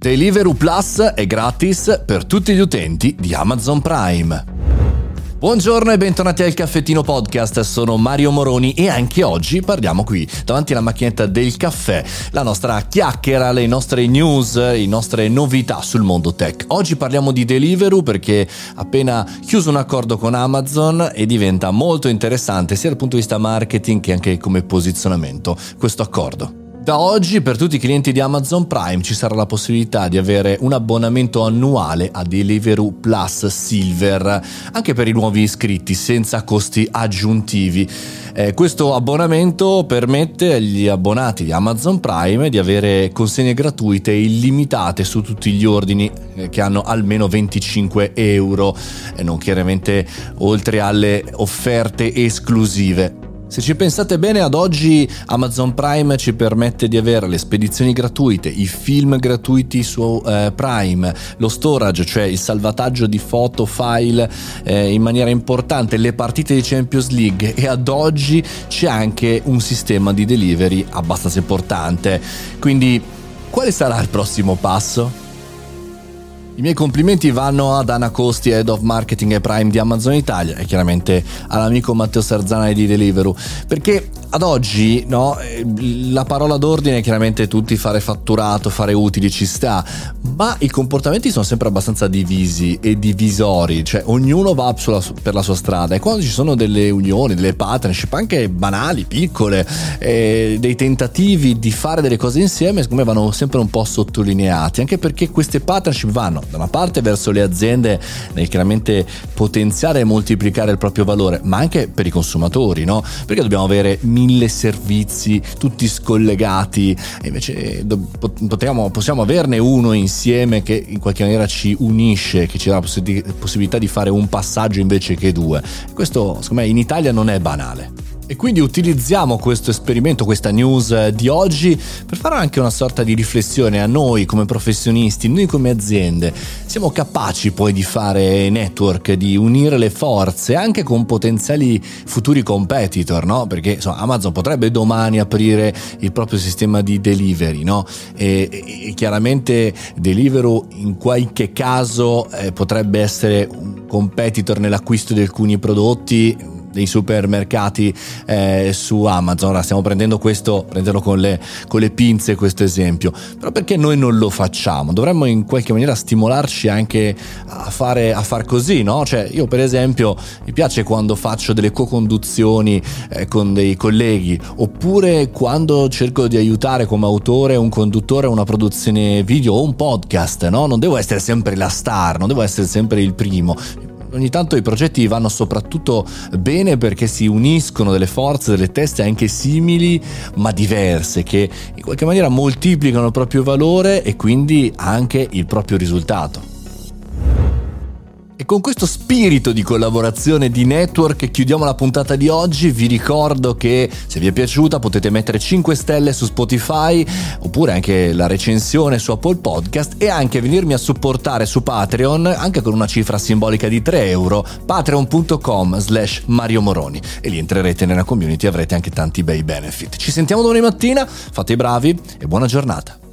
Deliveroo Plus è gratis per tutti gli utenti di Amazon Prime. Buongiorno e bentornati al Caffettino Podcast, sono Mario Moroni e anche oggi parliamo qui, davanti alla macchinetta del caffè, la nostra chiacchiera, le nostre news, le nostre novità sul mondo tech. Oggi parliamo di Deliveroo perché appena chiuso un accordo con Amazon e diventa molto interessante sia dal punto di vista marketing che anche come posizionamento questo accordo. Da oggi per tutti i clienti di Amazon Prime ci sarà la possibilità di avere un abbonamento annuale a Deliveroo Plus Silver, anche per i nuovi iscritti, senza costi aggiuntivi. Eh, questo abbonamento permette agli abbonati di Amazon Prime di avere consegne gratuite illimitate su tutti gli ordini eh, che hanno almeno 25 euro, e non chiaramente oltre alle offerte esclusive. Se ci pensate bene, ad oggi Amazon Prime ci permette di avere le spedizioni gratuite, i film gratuiti su eh, Prime, lo storage, cioè il salvataggio di foto, file eh, in maniera importante, le partite di Champions League e ad oggi c'è anche un sistema di delivery abbastanza importante. Quindi quale sarà il prossimo passo? I miei complimenti vanno ad Anna Costi, Head of Marketing e Prime di Amazon Italia e chiaramente all'amico Matteo Sarzana di Deliveroo, perché ad oggi no, eh, la parola d'ordine è chiaramente tutti fare fatturato, fare utili ci sta, ma i comportamenti sono sempre abbastanza divisi e divisori, cioè ognuno va sulla, per la sua strada e quando ci sono delle unioni, delle partnership anche banali, piccole, eh, dei tentativi di fare delle cose insieme, secondo me vanno sempre un po' sottolineati, anche perché queste partnership vanno da una parte verso le aziende nel chiaramente potenziare e moltiplicare il proprio valore, ma anche per i consumatori, no? Perché dobbiamo avere mille servizi tutti scollegati e invece potremmo, possiamo averne uno insieme che in qualche maniera ci unisce, che ci dà la possibilità di fare un passaggio invece che due. Questo secondo me in Italia non è banale. E quindi utilizziamo questo esperimento, questa news eh, di oggi per fare anche una sorta di riflessione a noi come professionisti, noi come aziende. Siamo capaci poi di fare network, di unire le forze anche con potenziali futuri competitor, no? Perché insomma, Amazon potrebbe domani aprire il proprio sistema di delivery, no? E, e, chiaramente Deliveroo in qualche caso eh, potrebbe essere un competitor nell'acquisto di alcuni prodotti dei supermercati eh, su Amazon. Ora stiamo prendendo questo, prenderlo con le, con le pinze questo esempio, però perché noi non lo facciamo? Dovremmo in qualche maniera stimolarci anche a fare a far così, no? Cioè io per esempio mi piace quando faccio delle co-conduzioni eh, con dei colleghi oppure quando cerco di aiutare come autore un conduttore a una produzione video o un podcast, no? Non devo essere sempre la star, non devo essere sempre il primo ogni tanto i progetti vanno soprattutto bene perché si uniscono delle forze, delle teste anche simili ma diverse che in qualche maniera moltiplicano il proprio valore e quindi anche il proprio risultato. E con questo spirito di collaborazione di network chiudiamo la puntata di oggi. Vi ricordo che se vi è piaciuta potete mettere 5 stelle su Spotify oppure anche la recensione su Apple Podcast e anche venirmi a supportare su Patreon anche con una cifra simbolica di 3 euro patreon.com slash Mario Moroni e lì entrerete nella community e avrete anche tanti bei benefit. Ci sentiamo domani mattina, fate i bravi e buona giornata.